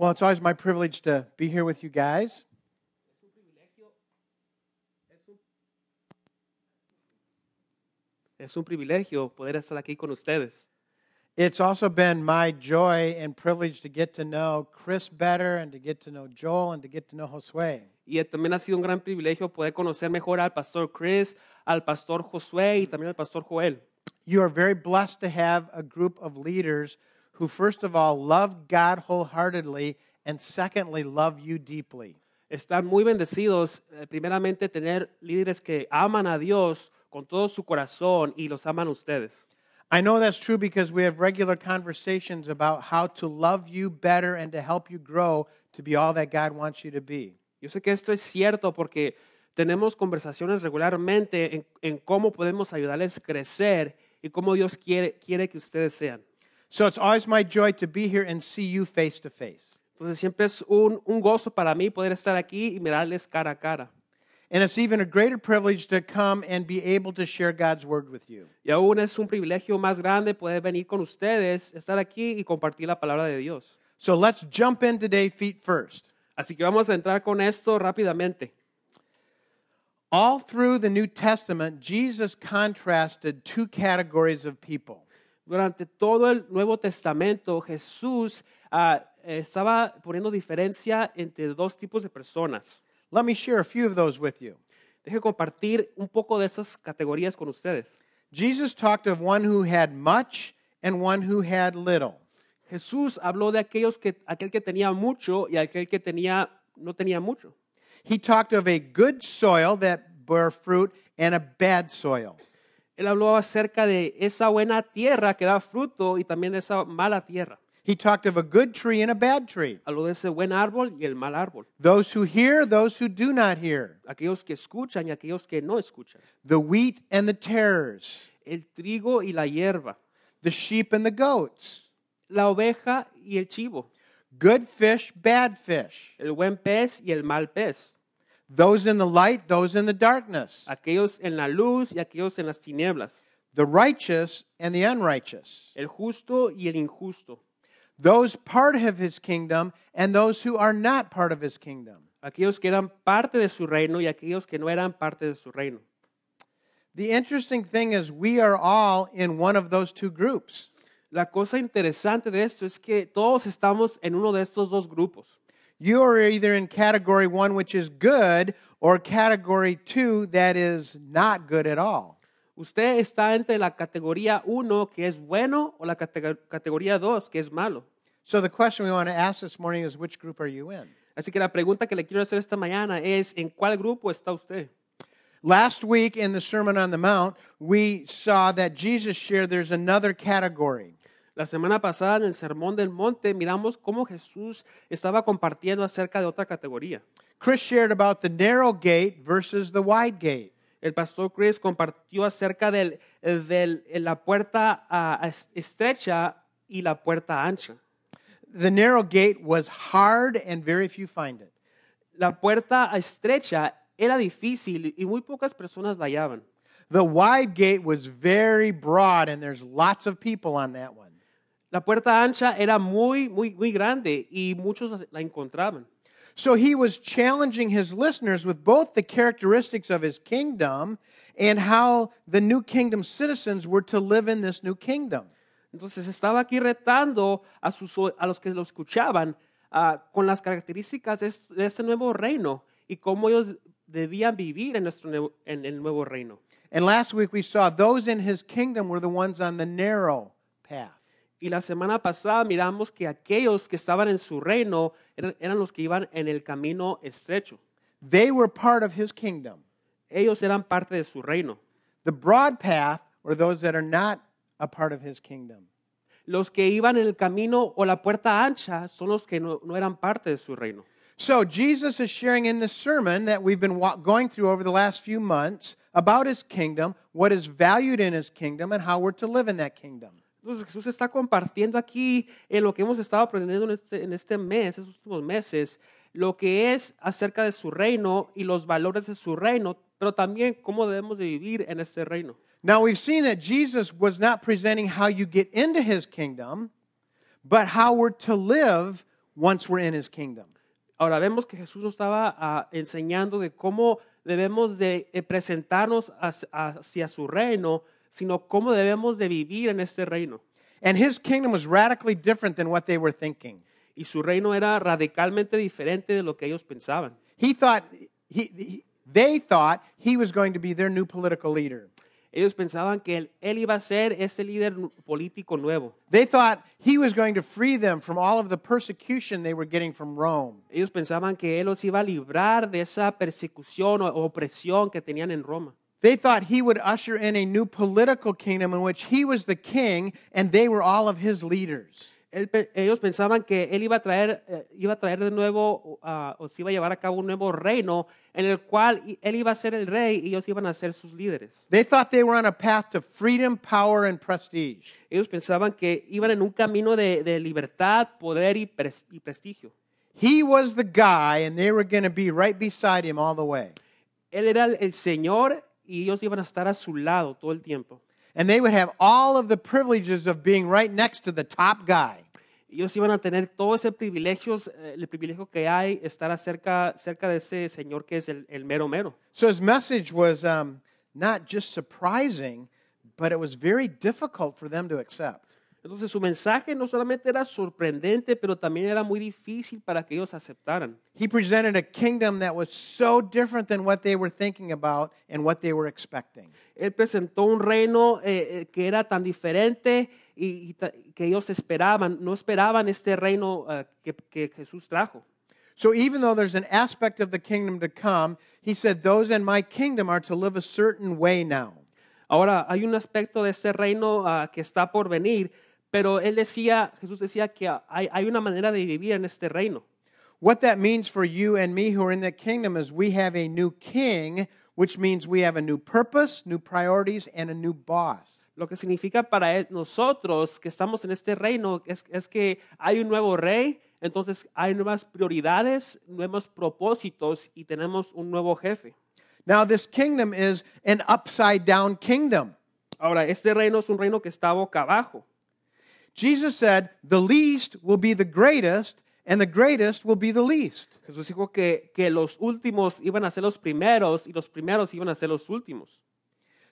Well, it's always my privilege to be here with you guys. Es un privilegio poder estar aquí con ustedes. It's also been my joy and privilege to get to know Chris better and to get to know Joel and to get to know Josue. Y también ha sido un gran privilegio poder conocer mejor al pastor Chris, al pastor Josué y también al pastor Joel. You are very blessed to have a group of leaders who, first of all, love God wholeheartedly and secondly, love you deeply. Están muy bendecidos, eh, primeramente, tener líderes que aman a Dios con todo su corazón y los aman ustedes. I know that's true because we have regular conversations about how to love you better and to help you grow to be all that God wants you to be. Yo sé que esto es cierto porque tenemos conversaciones regularmente en, en cómo podemos ayudarles a crecer y cómo Dios quiere, quiere que ustedes sean. So it's always my joy to be here and see you face to face. Entonces siempre es un, un gozo para mí poder estar aquí y mirarles cara a cara. And it's even a greater privilege to come and be able to share God's word with you. Y aún es un privilegio más grande poder venir con ustedes, estar aquí y compartir la palabra de Dios. So let's jump in today feet first. Así que vamos a entrar con esto rápidamente. All through the New Testament, Jesus contrasted two categories of people. Durante todo el Nuevo Testamento, Jesús ah, estaba poniendo diferencia entre dos tipos de personas. Let me share a few of those with you. Deje compartir un poco de esas categorías con ustedes. Jesus talked of one who had much and one who had little. Jesús habló de aquellos que, aquel que tenía mucho y aquel que tenía, no tenía mucho. He talked of a good soil that bore fruit and a bad soil. Él habló acerca de esa buena tierra que da fruto y también de esa mala tierra. He talked of a good tree and a bad tree. Habló de ese buen árbol y el mal árbol. Those who hear, those who do not hear. Aquellos que escuchan y aquellos que no escuchan. The wheat and the tares. El trigo y la hierba. The sheep and the goats. La oveja y el chivo. Good fish, bad fish. El buen pez y el mal pez. Those in the light, those in the darkness. Aquellos en la luz y aquellos en las tinieblas. The righteous and the unrighteous. El justo y el injusto. Those part of his kingdom and those who are not part of his kingdom. Aquellos que eran parte de su reino y aquellos que no eran parte de su reino. The interesting thing is, we are all in one of those two groups. La cosa interesante de esto es que todos estamos en uno de estos dos grupos. You are either in category one, which is good, or category two, that is not good at all. Usted está entre la categoría 1, que es bueno, o la categ- categoría 2, que es malo. So the question we want to ask this morning is, which group are you in? Así que la pregunta que le quiero hacer esta mañana es, ¿en cuál grupo está usted? Last week in the Sermon on the Mount, we saw that Jesus shared there's another category. La semana pasada en el Sermón del Monte miramos cómo Jesús estaba compartiendo acerca de otra categoría. Chris shared about the narrow gate versus the wide gate. El pastor Chris compartió acerca de la puerta es- estrecha y la puerta ancha. The narrow gate was hard and very few find it. La puerta estrecha era difícil y muy pocas personas la hallaban. The wide gate was very broad and there's lots of people on that one. La puerta ancha era muy, muy, muy grande y muchos la encontraban. So he was challenging his listeners with both the characteristics of his kingdom and how the new kingdom citizens were to live in this new kingdom. Entonces estaba aquí retando a, sus, a los que lo escuchaban ah, con las características de este, nuevo reino y cómo ellos debían vivir en, nuestro en el nuevo reino. And last week we saw those in his kingdom were the ones on the narrow path. Y la semana pasada miramos que aquellos que estaban en su reino eran, eran los que iban en el camino estrecho. They were part of his kingdom. Ellos eran parte de su reino. The broad path were those that are not a part of his kingdom. Los que iban en el camino o la puerta ancha son los que no, no eran parte de su reino. So Jesus is sharing in this sermon that we've been going through over the last few months about his kingdom, what is valued in his kingdom, and how we're to live in that kingdom. Entonces Jesús está compartiendo aquí en lo que hemos estado aprendiendo en este, en este mes, estos últimos meses, lo que es acerca de su reino y los valores de su reino, pero también cómo debemos de vivir en este reino. Now, we've seen that Jesus was not presenting how you get into his kingdom, but how we're to live once we're in his kingdom. Ahora vemos que Jesús nos estaba ah, enseñando de cómo debemos de eh, presentarnos hacia, hacia su reino, sino cómo debemos de vivir en este reino. And his kingdom was radically different than what they were thinking. Y su reino era radicalmente diferente de lo que ellos pensaban. He thought, he, he- they thought he was going to be their new political leader. Ellos pensaban que él, él iba a ser ese líder político nuevo. They thought he was going to free them from all of the persecution they were getting from Rome. Ellos pensaban que él los iba a librar de esa persecución o opresión que tenían en Roma. They thought he would usher in a new political kingdom in which he was the king and they were all of his leaders. Ellos pensaban que él iba a traer, eh, iba a traer de nuevo, ah, o se iba a llevar a cabo un nuevo reino en el cual él iba a ser el rey y ellos iban a ser sus líderes. They thought they were on a path to freedom, power, and prestige. Ellos pensaban que iban en un camino de, de libertad, poder y, pres- y prestigio. He was the guy and they were going to be right beside him all the way. Él era el, el Señor y ellos iban a estar a su lado todo el tiempo. And they would have all of the privileges of being right next to the top guy. Ellos iban a tener todo ese privilegio, eh, el privilegio que hay, estar cerca, cerca de ese Señor que es el, el mero mero. So his message was um, not just surprising, but it was very difficult for them to accept. Entonces su mensaje no solamente era sorprendente, pero también era muy difícil para que ellos aceptaran. He presented a kingdom that was so different than what they were thinking about and what they were expecting. Él presentó un reino eh, eh, que era tan diferente y, y que ellos esperaban, no esperaban este reino eh, que, que Jesús trajo. So even though there's an aspect of the kingdom to come, he said, Those in my kingdom are to live a certain way now. Ahora, hay un aspecto de ese reino ah, que está por venir, pero él decía, Jesús decía que hay, hay una manera de vivir en este reino. What that means for you and me who are in that kingdom is we have a new king, which means we have a new purpose, new priorities, and a new boss. Lo que significa para él- nosotros que estamos en este reino es, es que hay un nuevo rey, entonces hay nuevas prioridades, nuevos propósitos y tenemos un nuevo jefe. Now, this kingdom is an upside down kingdom. Ahora, este reino es un reino que está boca abajo. Jesus said, The least will be the greatest, and the greatest will be the least. Jesús dijo que, que los últimos iban a ser los primeros y los primeros iban a ser los últimos.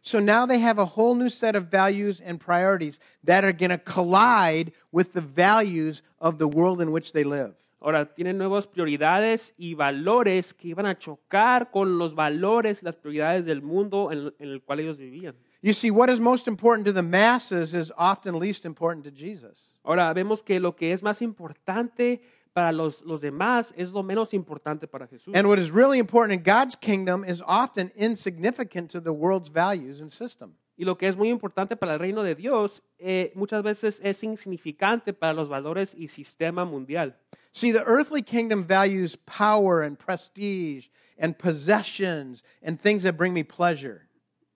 So now they have a whole new set of values and priorities that are going to collide with the values of the world in which they live. Ahora tienen nuevas prioridades y valores que iban a chocar con los valores y las prioridades del mundo en, en el cual ellos vivían. You see, what is most important to the masses is often least important to Jesus. Ahora vemos que lo que es más importante para los, los demás es lo menos importante para Jesús. And what is really important in God's kingdom is often insignificant to the world's values and system. Y lo que es muy importante para el reino de Dios eh, muchas veces es insignificante para los valores y sistema mundial. See, the earthly kingdom values power and prestige and possessions and things that bring me pleasure.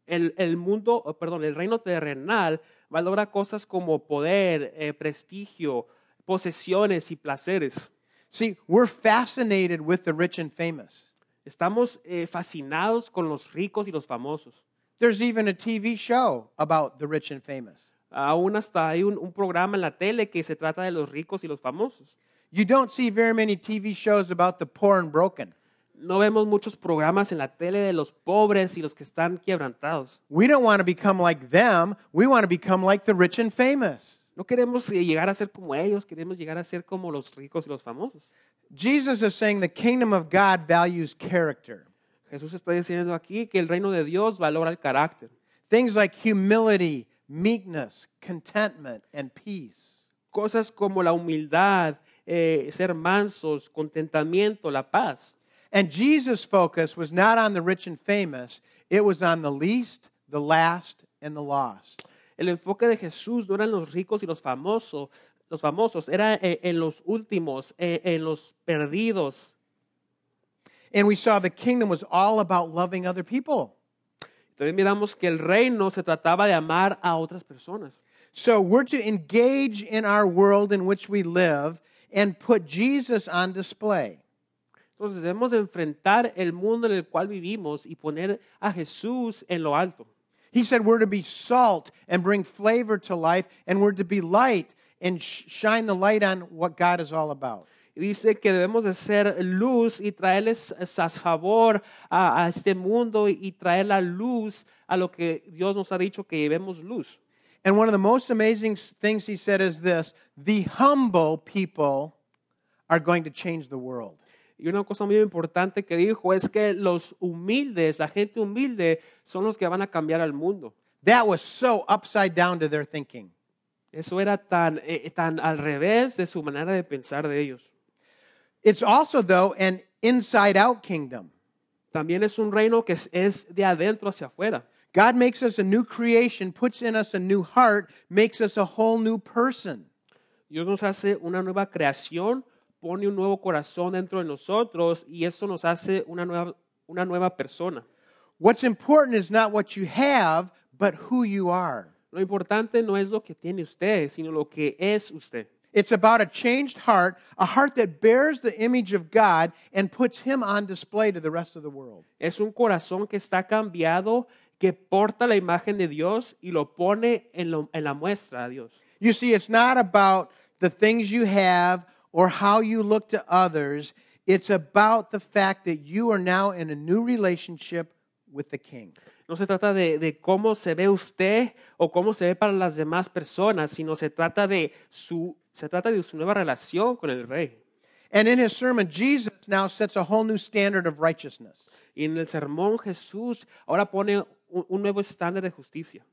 El, el mundo, perdón, el reino terrenal valora cosas como poder, eh, prestigio, posesiones y placeres. See, we're fascinated with the rich and famous. Estamos eh, fascinados con los ricos y los famosos. There's even a TV show about the rich and famous. Aún hasta hay un, un programa en la tele que se trata de los ricos y los famosos. You don't see very many TV shows about the poor and broken. No vemos muchos programas en la tele de los pobres y los que están quebrantados. We don't want to become like them. We want to become like the rich and famous. No queremos eh, llegar a ser como ellos, queremos llegar a ser como los ricos y los famosos. Jesus is saying the kingdom of God values character. Jesús está diciendo aquí que el reino de Dios valora el carácter. Things like humility, meekness, contentment, and peace. Cosas como la humildad, eh, ser mansos, contentamiento, la paz. And Jesus' focus was not on the rich and famous, it was on the least, the last, and the lost. El enfoque de Jesús no eran los ricos y los famosos, los famosos, era eh, en los últimos, eh, en los perdidos. And we saw the kingdom was all about loving other people. También miramos que el reino se trataba de amar a otras personas. So we're to engage in our world in which we live and put Jesus on display. Entonces debemos de enfrentar el mundo en el cual vivimos y poner a Jesús en lo alto. He said we're to be salt and bring flavor to life, and we're to be light and shine the light on what God is all about. Dice que debemos de ser luz y traerles favor a, a este mundo y traer la luz a lo que Dios nos ha dicho que llevemos luz. And one of the most amazing things he said is this the humble people are going to change the world. Y una cosa muy importante que dijo es que los humildes, la gente humilde, son los que van a cambiar al mundo. That was so upside down to their thinking. Eso era tan, eh, tan al revés de su manera de pensar de ellos. It's also, though, an inside out kingdom. También es un reino que es, es de adentro hacia afuera. God makes us a new creation, puts in us a new heart, makes us a whole new person. Dios nos hace una nueva creación, pone un nuevo corazón dentro de nosotros y eso nos hace una nueva, una nueva persona. What's important is not what you have, but who you are. Lo importante no es lo que tiene usted, sino lo que es usted. It's about a changed heart, a heart that bears the image of God and puts Him on display to the rest of the world. Es un corazón que está cambiado, que porta la imagen de Dios y lo pone en, lo- en la muestra a Dios. You see, it's not about the things you have or how you look to others. It's about the fact that you are now in a new relationship with the King. No se trata de, de cómo se ve usted o cómo se ve para las demás personas, sino se trata de su, se trata de su nueva relación con el Rey. And in his sermon, Jesus now sets a whole new standard of righteousness. Y en el sermón Jesús ahora pone un, un nuevo estándar de justicia.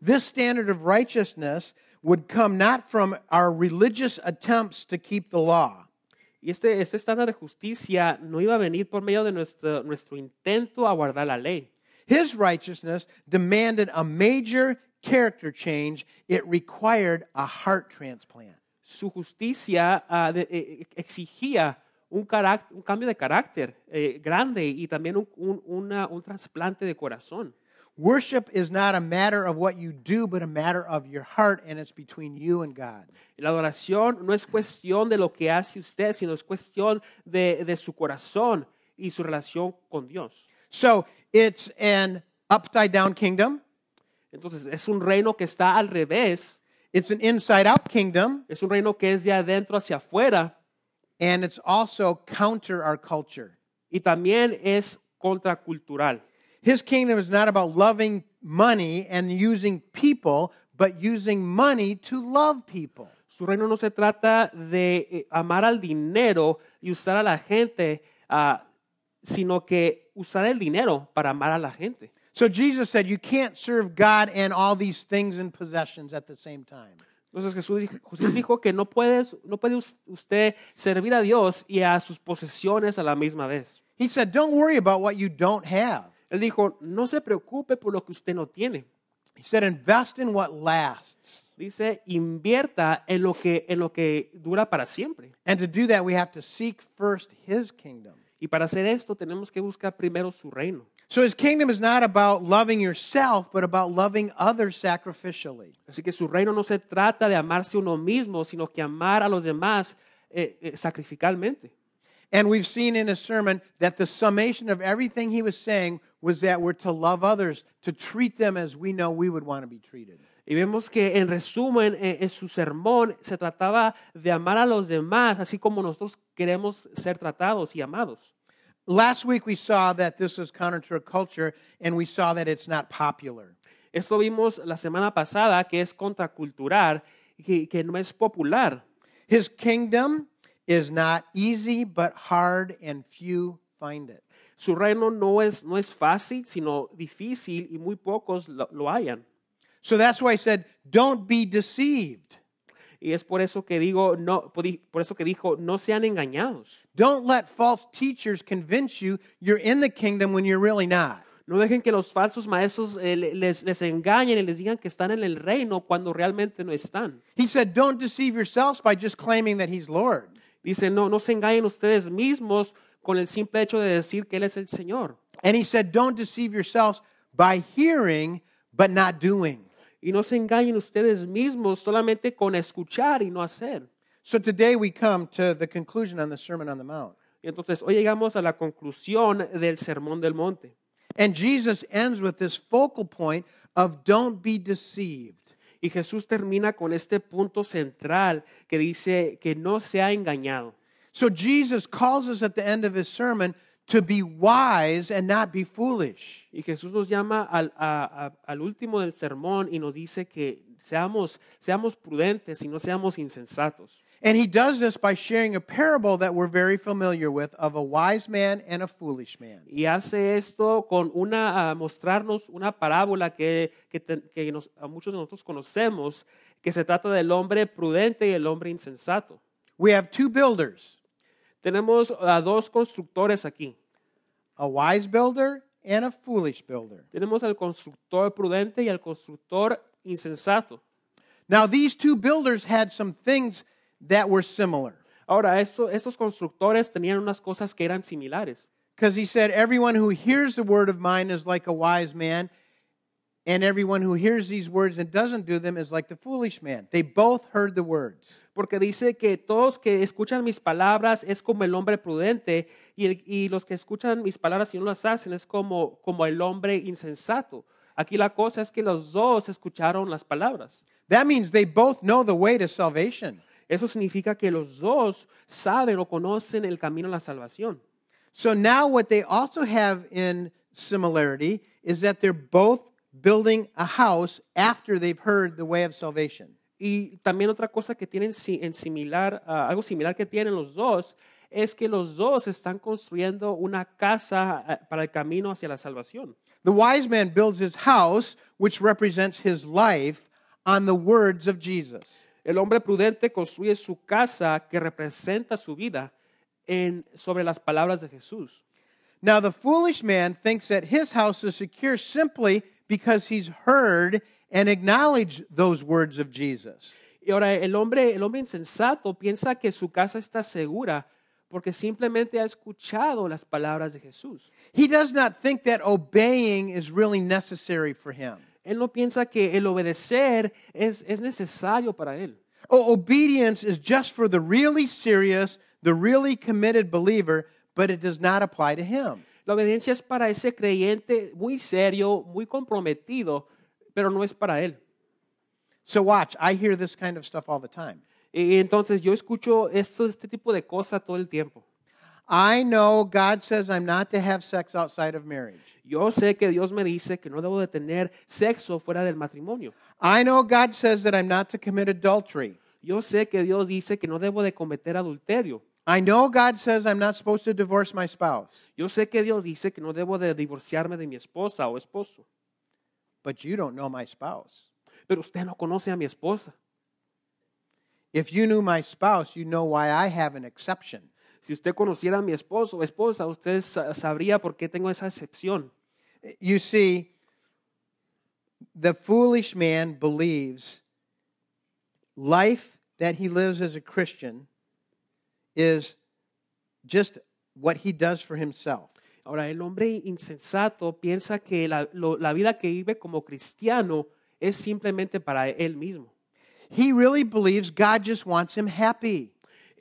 This standard of righteousness would come not from our religious attempts to keep the law, Y este, este estándar de justicia no iba a venir por medio de nuestro, nuestro intento a guardar la ley. His righteousness demanded a major character change. It required a heart transplant. Su justicia ah, de- eh, exigía un, un cambio de carácter eh, grande y también un, un- una- un trasplante de corazón. Worship is not a matter of what you do, but a matter of your heart, and it's between you and God. La adoración no es cuestión de lo que hace usted, sino es cuestión de, de su corazón y su relación con Dios. So it's an upside down kingdom, Entonces, es un reino que está al revés, it's an inside out kingdom, es un reino que es de adentro hacia afuera and it's also counter our culture. y también es contracultural. His kingdom is not about loving money and using people, but using money to love people. Su reino no se trata de eh, amar al dinero y usar a la gente, ah, sino que usar el dinero para amar a la gente. So Jesus said, You can't serve God and all these things and possessions at the same time. Entonces Jesús dijo que no, puedes, no puede usted servir a Dios y a sus posesiones a la misma vez. He said, Don't worry about what you don't have. Él dijo, no se preocupe por lo que usted no tiene. He said, Invest in what lasts. Dice, invierta en lo que, en lo que dura para siempre. And to do that, we have to seek first his kingdom. Y para hacer esto tenemos que buscar primero su reino. So his kingdom is not about loving yourself, but about loving others sacrificially. Así que su reino no se trata de amarse uno mismo, sino que amar a los demás eh, eh, sacrificalmente. And we've seen in his sermon that the summation of everything he was saying was that we're to love others, to treat them as we know we would want to be treated. Y vemos que en resumen, eh, en su sermón se trataba de amar a los demás, así como nosotros queremos ser tratados y amados. Last week we saw that this was counter to our culture, and we saw that it's not popular. Esto vimos la semana pasada, que es contracultural, que, que no es popular. His kingdom is not easy, but hard, and few find it. Su reino no es, no es fácil, sino difícil y muy pocos lo, lo hayan. So that's why I said, don't be deceived. Y es por eso que digo, no, por eso que dijo, no sean engañados. Don't let false teachers convince you you're in the kingdom when you're really not. No dejen que los falsos maestros eh, les, les engañen y les digan que están en el reino cuando realmente no están. He said, don't deceive yourselves by just claiming that he's Lord. Dice, no, no se engañen ustedes mismos con el simple hecho de decir que Él es el Señor. And he said, don't deceive yourselves by hearing but not doing. Y no se engañen ustedes mismos solamente con escuchar y no hacer. So today we come to the conclusion on the Sermon on the Mount. Y entonces hoy llegamos a la conclusión del Sermón del Monte. And Jesus ends with this focal point of don't be deceived. Y Jesús termina con este punto central que dice que no se ha engañado. So Jesus calls us at the end of his sermon to be wise and not be foolish. Y Jesús nos llama al, a- a- al último del sermón y nos dice que seamos, seamos prudentes y no seamos insensatos. And he does this by sharing a parable that we're very familiar with of a wise man and a foolish man. Y hace esto con una, a mostrarnos una parábola que, que, te- que nos- a muchos de nosotros conocemos, que se trata del hombre prudente y el hombre insensato. We have two builders, Tenemos a dos constructores aquí. a wise builder and a foolish builder. Tenemos al constructor prudente y al constructor insensato. Now, these two builders had some things that were similar. Ahora, esto- estos constructores tenían unas cosas que eran similares. Because he said, Everyone who hears the word of mine is like a wise man, and everyone who hears these words and doesn't do them is like the foolish man. They both heard the words. Porque dice que todos que escuchan mis palabras es como el hombre prudente y, el- y los que escuchan mis palabras y no las hacen es como, como el hombre insensato. Aquí la cosa es que los dos escucharon las palabras. That means they both know the way to salvation. Eso significa que los dos saben o conocen el camino a la salvación. So now, what they also have in similarity is that they're both building a house after they've heard the way of salvation. Y también otra cosa que tienen en similar, ah, algo similar que tienen los dos, es que los dos están construyendo una casa ah, para el camino hacia la salvación. The wise man builds his house, which represents his life, on the words of Jesus. El hombre prudente construye su casa que representa su vida en, sobre las palabras de Jesús. Now, the foolish man thinks that his house is secure simply because he's heard and acknowledged those words of Jesus. Y ahora el hombre, el hombre insensato piensa que su casa está segura porque simplemente ha escuchado las palabras de Jesús. He does not think that obeying is really necessary for him. Él no piensa que el obedecer es, es necesario para él. O- obedience is just for the really serious, the really committed believer, but it does not apply to him. La obediencia es para ese creyente muy serio, muy comprometido, pero no es para él. So, watch, I hear this kind of stuff all the time. Y entonces yo escucho esto, este tipo de cosas todo el tiempo. I know God says I'm not to have sex outside of marriage. Yo sé que Dios me dice que no debo de tener sexo fuera del matrimonio. I know God says that I'm not to commit adultery. Yo sé que Dios dice que no debo de cometer adulterio. I know God says I'm not supposed to divorce my spouse. Yo sé que Dios dice que no debo de divorciarme de mi esposa o esposo. But you don't know my spouse. Pero usted no conoce a mi esposa. If you knew my spouse, you know why I have an exception. Si usted conociera a mi esposo o esposa, usted sabría por qué tengo esa excepción. You see, the foolish man believes life that he lives as a Christian is just what he does for himself. Ahora, el hombre insensato piensa que la, lo- la vida que vive como cristiano es simplemente para él mismo. He really believes God just wants him happy.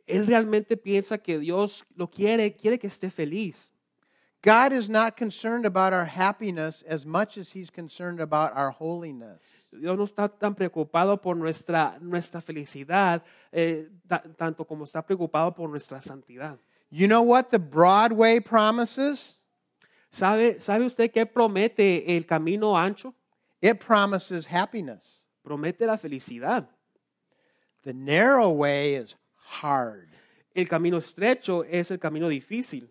Él realmente piensa que Dios lo quiere, quiere que esté feliz. God is not concerned about our happiness as much as he's concerned about our holiness. Dios no está tan preocupado por nuestra, nuestra felicidad, eh, ta- tanto como está preocupado por nuestra santidad. You know what the Broadway promises? ¿Sabe, ¿Sabe usted qué promete el camino ancho? It promises happiness. Promete la felicidad. The narrow way is hard. El camino estrecho es el camino difícil.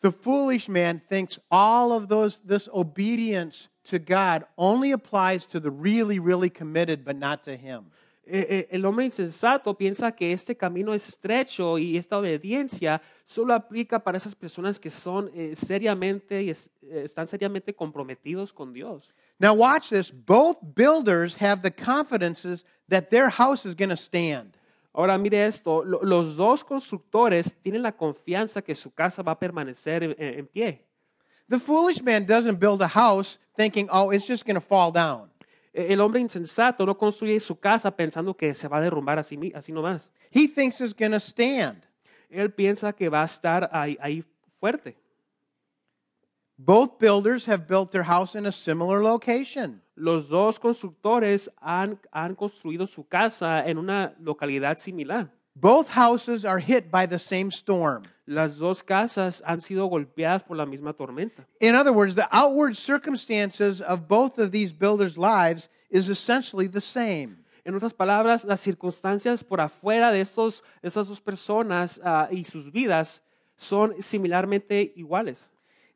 The foolish man thinks all of those this obedience to God only applies to the really really committed but not to him. El hombre insensato piensa que este camino estrecho y esta obediencia solo aplica para esas personas que son eh, seriamente y es- eh, están seriamente comprometidos con Dios. Now watch this, both builders have the confidences that their house is going to stand. Ahora mire esto, lo- los dos constructores tienen la confianza que su casa va a permanecer en, pie. The foolish man doesn't build a house thinking, "Oh, it's just going to fall down." Eh, El hombre insensato no construye su casa pensando que se va a derrumbar así, así nomás. He thinks it's going to stand. Él piensa que va a estar ahí, ahí fuerte. Both builders have built their house in a similar location. Los dos constructores han, han construido su casa en una localidad similar. Both houses are hit by the same storm. Las dos casas han sido golpeadas por la misma tormenta. In other words, the outward circumstances of both of these builders' lives is essentially the same. En otras palabras, las circunstancias por afuera de estos, esas dos personas ah, y sus vidas son similarmente iguales.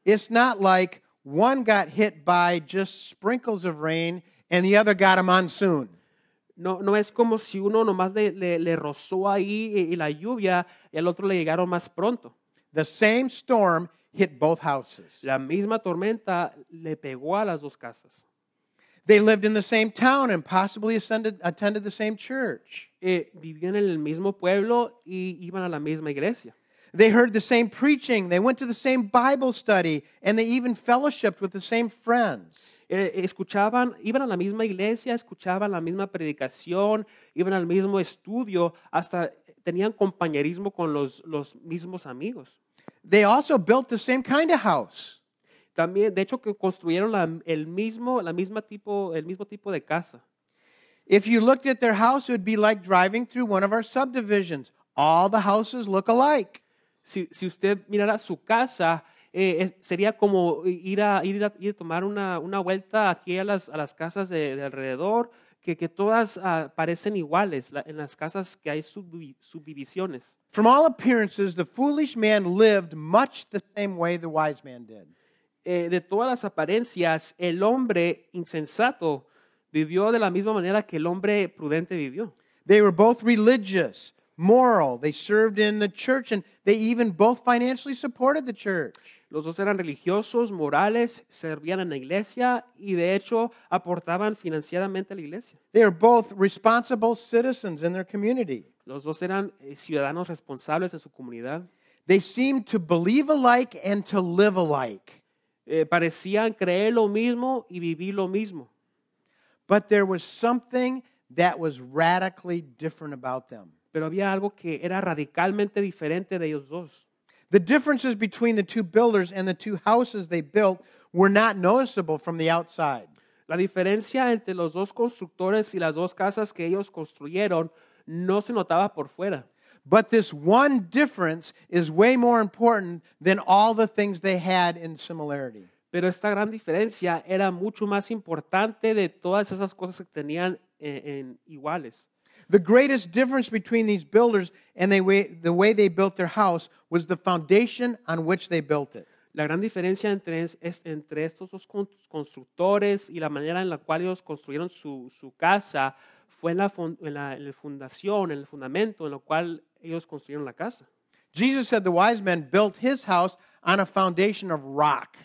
It's not like one got hit by just sprinkles of rain and the other got a monsoon. No, no es como si uno nomás le, le, le rozó ahí y, y la lluvia y al otro le llegaron más pronto. The same storm hit both houses. La misma tormenta le pegó a las dos casas. They lived in the same town and possibly ascended, attended the same church. Eh, vivían en el mismo pueblo y iban a la misma iglesia. They heard the same preaching, they went to the same Bible study, and they even fellowshipped with the same friends. Eh, escuchaban, iban a la misma iglesia, escuchaban la misma predicación, iban al mismo estudio, hasta tenían compañerismo con los, los mismos amigos. They also built the same kind of house. También, de hecho, que construyeron la, el, mismo, la misma tipo, el mismo tipo de casa. If you looked at their house, it would be like driving through one of our subdivisions. All the houses look alike. Si, si usted mirara su casa, eh, sería como ir a, ir a, ir a tomar una, una vuelta aquí a las, a las casas de, de alrededor, que, que todas ah, parecen iguales la- en las casas que hay subdivi- subdivisiones. From all appearances, the foolish man lived much the same way the wise man did. Eh, de todas las apariencias, el hombre insensato vivió de la misma manera que el hombre prudente vivió. They were both religious, moral. They served in the church, and they even both financially supported the church. Los dos eran religiosos, morales, servían en la iglesia y de hecho aportaban financieramente a la iglesia. They are both responsible citizens in their community. Los dos eran eh, ciudadanos responsables de su comunidad. They seemed to believe alike and to live alike. Eh, parecían creer lo mismo y vivir lo mismo. But there was something that was radically different about them. Pero había algo que era radicalmente diferente de ellos dos. The differences between the two builders and the two houses they built were not noticeable from the outside. La diferencia entre los dos constructores y las dos casas que ellos construyeron no se notaba por fuera. But this one difference is way more important than all the things they had in similarity. Pero esta gran diferencia era mucho más importante de todas esas cosas que tenían eh, en iguales. The greatest difference between these builders and the way, the way they built their house was the foundation on which they built it. La gran diferencia entre, es- entre estos dos constructores y la manera en la cual ellos construyeron su, su casa fue en la, en la- en la fundación, en el fundamento en lo cual ellos construyeron la casa. Jesus said the wise men built his house on a foundation of rock.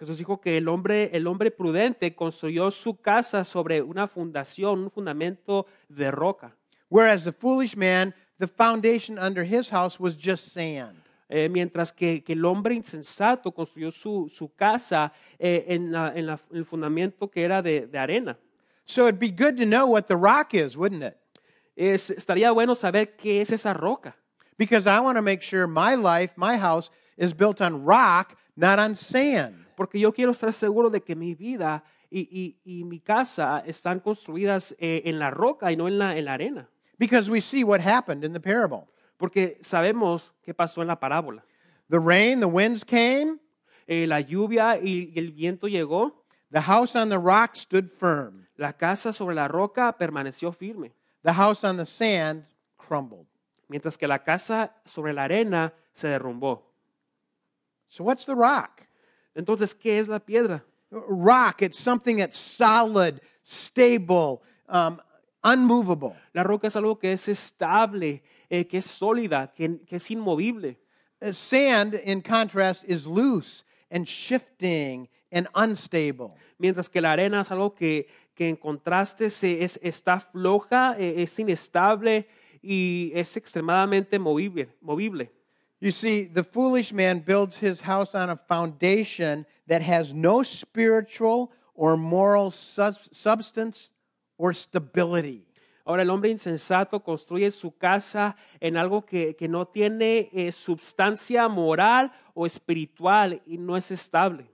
Jesús dijo que el hombre, el hombre prudente construyó su casa sobre una fundación, un fundamento de roca. Whereas the foolish man, the foundation under his house was just sand. Eh, mientras que, que el hombre insensato construyó su, su casa eh, en, la- en la- en el fundamento que era de, de arena. So it'd be good to know what the rock is, wouldn't it? Es- estaría bueno saber qué es esa roca. Because I want to make sure my life, my house, is built on rock, not on sand. Porque yo quiero estar seguro de que mi vida y, y- y mi casa están construidas eh, en la roca y no en la, en la arena. Because we see what happened in the parable. Porque sabemos qué pasó en la parábola. The rain, the winds came, Eh, la lluvia y, el viento llegó. the house on the rock stood firm, La casa sobre la roca permaneció firme. the house on the sand crumbled. Mientras que la casa sobre la arena se derrumbó. So, what's the rock? Entonces, ¿qué es la piedra? Rock, it's something that's solid, stable, um, unmovable. La roca es algo que es estable, eh, que es sólida, que, que es inmovible. Uh, Sand, in contrast, is loose and shifting and unstable. Mientras que la arena es algo que, que en contraste se, es, está floja, eh, es inestable y es extremadamente movible. movible. You see, the foolish man builds his house on a foundation that has no spiritual or moral sub- substance or stability. Ahora el hombre insensato construye su casa en algo que, que no tiene eh, substancia moral o espiritual y no es estable.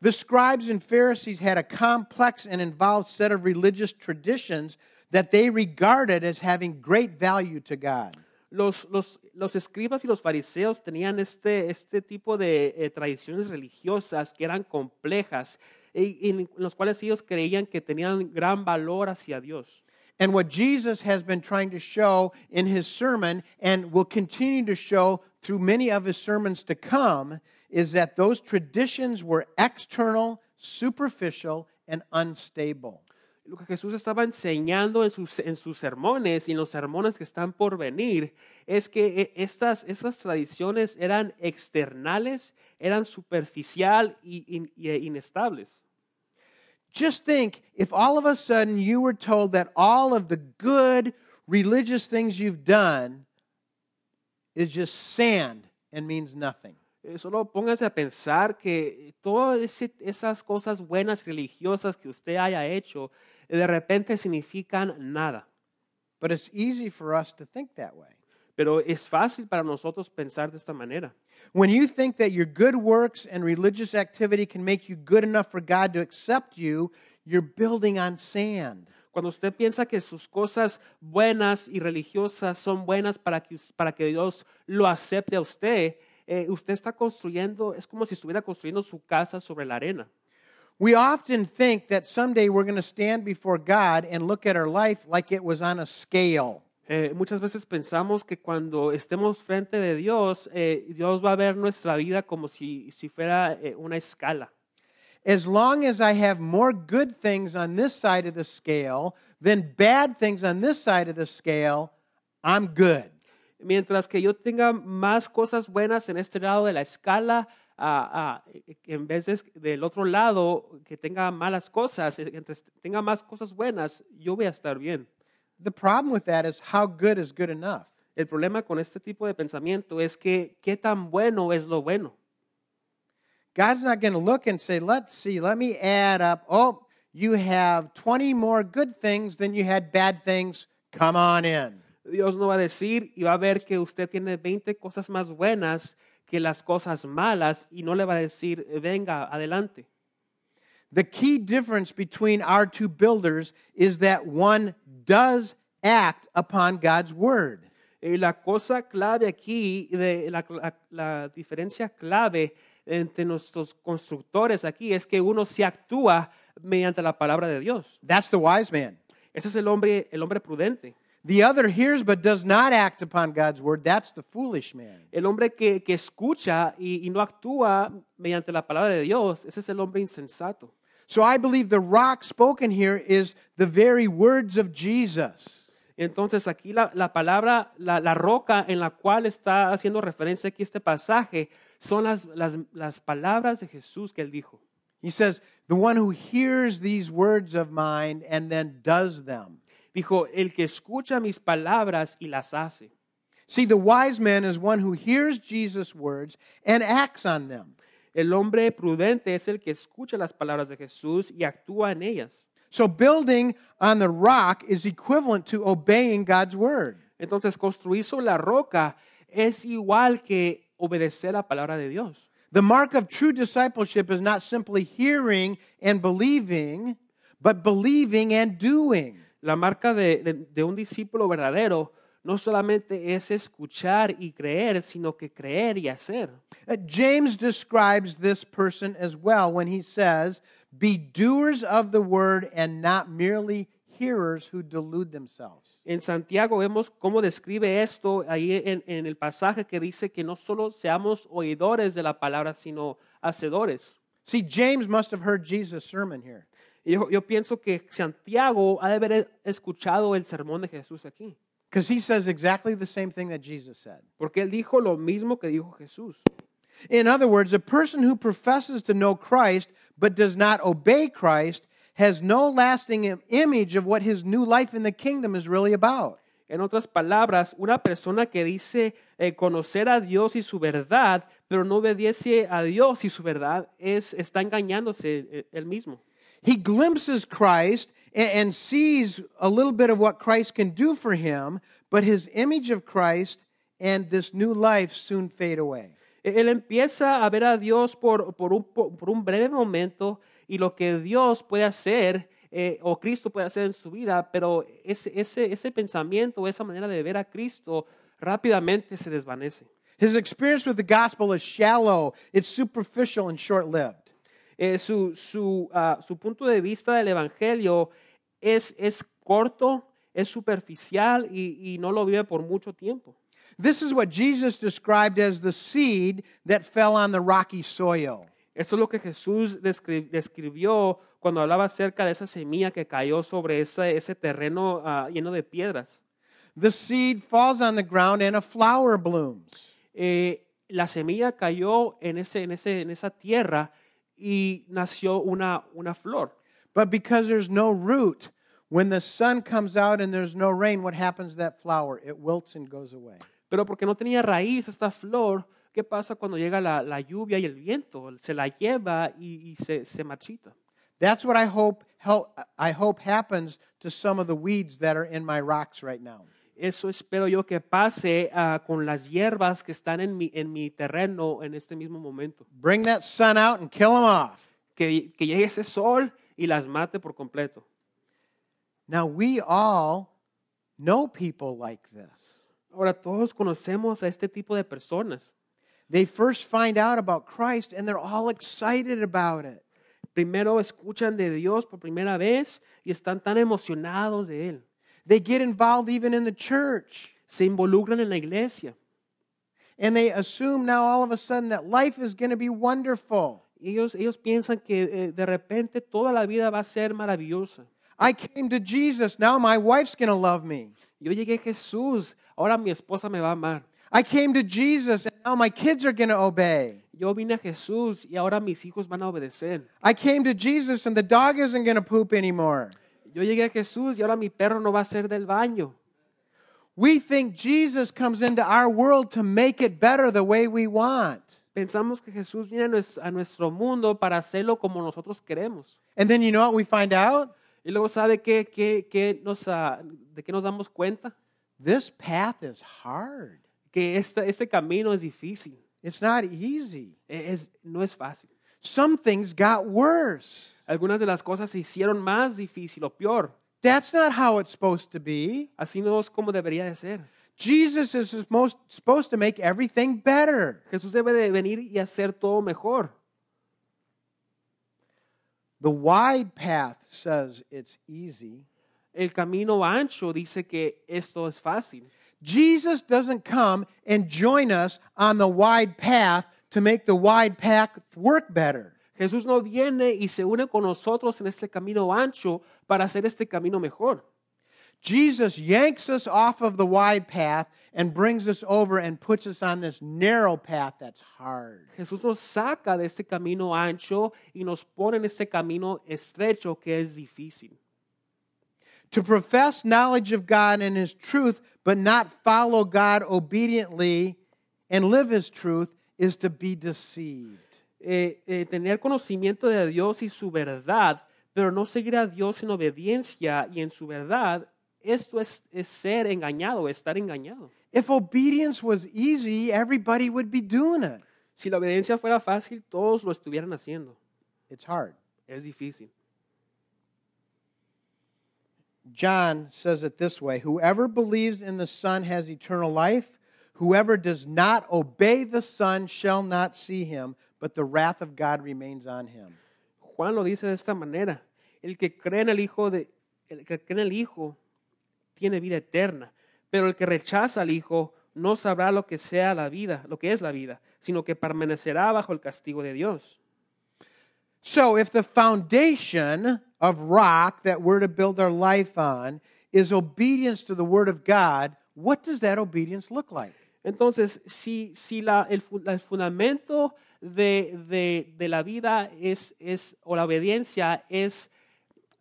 The scribes and Pharisees had a complex and involved set of religious traditions that they regarded as having great value to God. los, los, los escribas y los fariseos tenían este, este tipo de eh, tradiciones religiosas que eran complejas en los cuales ellos creían que tenían gran valor hacia Dios. And what Jesus has been trying to show in his sermon and will continue to show through many of his sermons to come is that those traditions were external, superficial, and unstable. Lo que Jesús estaba enseñando en sus, en sus sermones y en los sermones que están por venir es que eh, estas, estas tradiciones eran externales, eran superficial y, y- eh, inestables. Just think if all of a sudden you were told that all of the good religious things you've done is just sand and means nothing. Eh, Solo pónganse a pensar que todas ese- esas cosas buenas religiosas que usted haya hecho eh, de repente significan nada. But it's easy for us to think that way. Pero es fácil para nosotros pensar de esta manera. When you think that your good works and religious activity can make you good enough for God to accept you, you're building on sand. Cuando usted piensa que sus cosas buenas y religiosas son buenas para que, para que Dios lo acepte a usted, eh, usted está construyendo, es como si estuviera construyendo su casa sobre la arena. We often think that someday we're going to stand before God and look at our life like it was on a scale. Eh, muchas veces pensamos que cuando estemos frente de Dios, eh, Dios va a ver nuestra vida como si, si fuera eh, una escala. As long as I have more good things on this side of the scale than bad things on this side of the scale, I'm good. Mientras que yo tenga más cosas buenas en este lado de la escala, ah, ah, en vez de, del otro lado que tenga malas cosas, mientras tenga más cosas buenas, yo voy a estar bien. The problem with that is how good is good enough? El problema con este tipo de pensamiento es que qué tan bueno es lo bueno. God's not going to look and say, let's see, let me add up. Oh, you have 20 more good things than you had bad things. Come on in. Dios no va a decir y va a ver que usted tiene 20 cosas más buenas que las cosas malas y no le va a decir, venga, adelante. The key difference between our two builders is that one does act upon God's word. Y la cosa clave aquí, de, la, la- la diferencia clave entre nuestros constructores aquí es que uno se actúa mediante la palabra de Dios. That's the wise man. Ese es el hombre, el hombre prudente. The other hears but does not act upon God's word. That's the foolish man. El hombre que, que escucha y, y no actúa mediante la palabra de Dios, ese es el hombre insensato. So I believe the rock spoken here is the very words of Jesus. Entonces aquí la, la palabra, la, la roca en la cual está haciendo referencia aquí este pasaje, son las, las, las palabras de Jesús que él dijo. He says, The one who hears these words of mine and then does them. Dijo, el que escucha mis palabras y las hace. See, the wise man is one who hears Jesus' words and acts on them. El hombre prudente es el que escucha las palabras de Jesús y actúa en ellas. So building on the rock is equivalent to obeying God's word. Entonces, construir sobre la roca es igual que obedecer la palabra de Dios. The mark of true discipleship is not simply hearing and believing, but believing and doing. La marca de, de- de un discípulo verdadero no solamente es escuchar y creer, sino que creer y hacer. Uh, James describes this person as well when he says, Be doers of the word and not merely hearers who delude themselves. En Santiago vemos cómo describe esto ahí en, en el pasaje que dice que no solo seamos oidores de la palabra, sino hacedores. See, James must have heard Jesus' sermon here. Y Yo, yo pienso que Santiago ha de haber escuchado el sermón de Jesús aquí, Because he says exactly the same thing that Jesus said. porque él dijo lo mismo que dijo Jesús. In other words, a person who professes to know Christ but does not obey Christ has no lasting im- image of what his new life in the kingdom is really about. En otras palabras, una persona que dice eh, conocer a Dios y su verdad, pero no obedece a Dios y su verdad, es, está engañándose eh, él mismo. He glimpses Christ and sees a little bit of what Christ can do for him, but his image of Christ and this new life soon fade away. Él empieza a ver a Dios por, por, un, po- por un breve momento y lo que Dios puede hacer eh, o Cristo puede hacer en su vida, pero ese, ese, ese pensamiento, esa manera de ver a Cristo rápidamente se desvanece. His experience with the gospel is shallow, it's superficial, and short lived. Eh, su, su, ah, su punto de vista del Evangelio es, es corto, es superficial y, y no lo vive por mucho tiempo. This is what Jesus described as the seed that fell on the rocky soil. Eso es lo que Jesús descri- describió cuando hablaba acerca de esa semilla que cayó sobre ese, ese terreno ah, lleno de piedras. The seed falls on the ground and a flower blooms. Eh, la semilla cayó en, ese, en, ese, en esa tierra y nació una, una flor. But because there's no root, when the sun comes out and there's no rain, what happens to that flower? It wilts and goes away. Pero porque no tenía raíz esta flor, ¿qué pasa cuando llega la, la lluvia y el viento? Se la lleva y, y se, se marchita. That's what I hope, help, I hope happens to some of the weeds that are in my rocks right now. Eso espero yo que pase ah, con las hierbas que están en mi, en mi terreno en este mismo momento. Bring that sun out and kill them off. Que, que llegue ese sol y las mate por completo. Now, we all know people like this. Ahora todos conocemos a este tipo de personas. They first find out about Christ and they're all excited about it. Primero escuchan de Dios por primera vez y están tan emocionados de Él. They get involved even in the church. Se involucran en la iglesia. And they assume now all of a sudden that life is going to be wonderful. Ellos, ellos piensan que eh, de repente toda la vida va a ser maravillosa. I came to Jesus, now my wife's going to love me. Yo llegué a Jesús, ahora mi esposa me va a amar. I came to Jesus, and now my kids are going to obey. Yo vine a Jesús y ahora mis hijos van a obedecer. I came to Jesus, and the dog isn't going to poop anymore. Yo llegué a Jesús y ahora mi perro no va a ser del baño. We think Jesus comes into our world to make it better the way we want. Pensamos que Jesús viene a nuestro mundo para hacerlo como nosotros queremos. And then you know what we find out? Y luego, ¿sabe qué, qué- qué nos, ah, de qué nos damos cuenta? This path is hard. Que este, este camino es difícil. It's not easy. Es, no es fácil. Some things got worse. Algunas de las cosas se hicieron más difícil o peor. That's not how it's supposed to be. Así no es como debería de ser. Jesus is supposed supposed to make everything better. Jesús debe de venir y hacer todo mejor. The wide path says it's easy. El camino ancho dice que esto es fácil. Jesus doesn't come and join us on the wide path to make the wide path work better. Jesús no viene y se une con nosotros en este camino ancho para hacer este camino mejor. Jesus yanks us off of the wide path and brings us over and puts us on this narrow path that's hard. Jesús nos saca de este camino ancho y nos pone en este camino estrecho que es difícil. To profess knowledge of God and His truth, but not follow God obediently and live His truth, is to be deceived. Eh, eh, tener conocimiento de Dios y su verdad, pero no seguir a Dios en obediencia y en su verdad, esto es, es ser engañado, estar engañado. If obedience was easy, everybody would be doing it. Si la obediencia fuera fácil, todos lo estuvieran haciendo. It's hard. Es difícil. John says it this way Whoever believes in the Son has eternal life. Whoever does not obey the Son shall not see him, but the wrath of God remains on him. Juan lo dice de esta manera: el que cree en el Hijo de, el que cree en el Hijo tiene vida eterna, pero el que rechaza al Hijo no sabrá lo que sea la vida, lo que es la vida, sino que permanecerá bajo el castigo de Dios. So, if the foundation of rock that we're to build our life on is obedience to the Word of God, what does that obedience look like? Entonces, si, si la- el, el fundamento de, de- de la vida es, es, o la obediencia es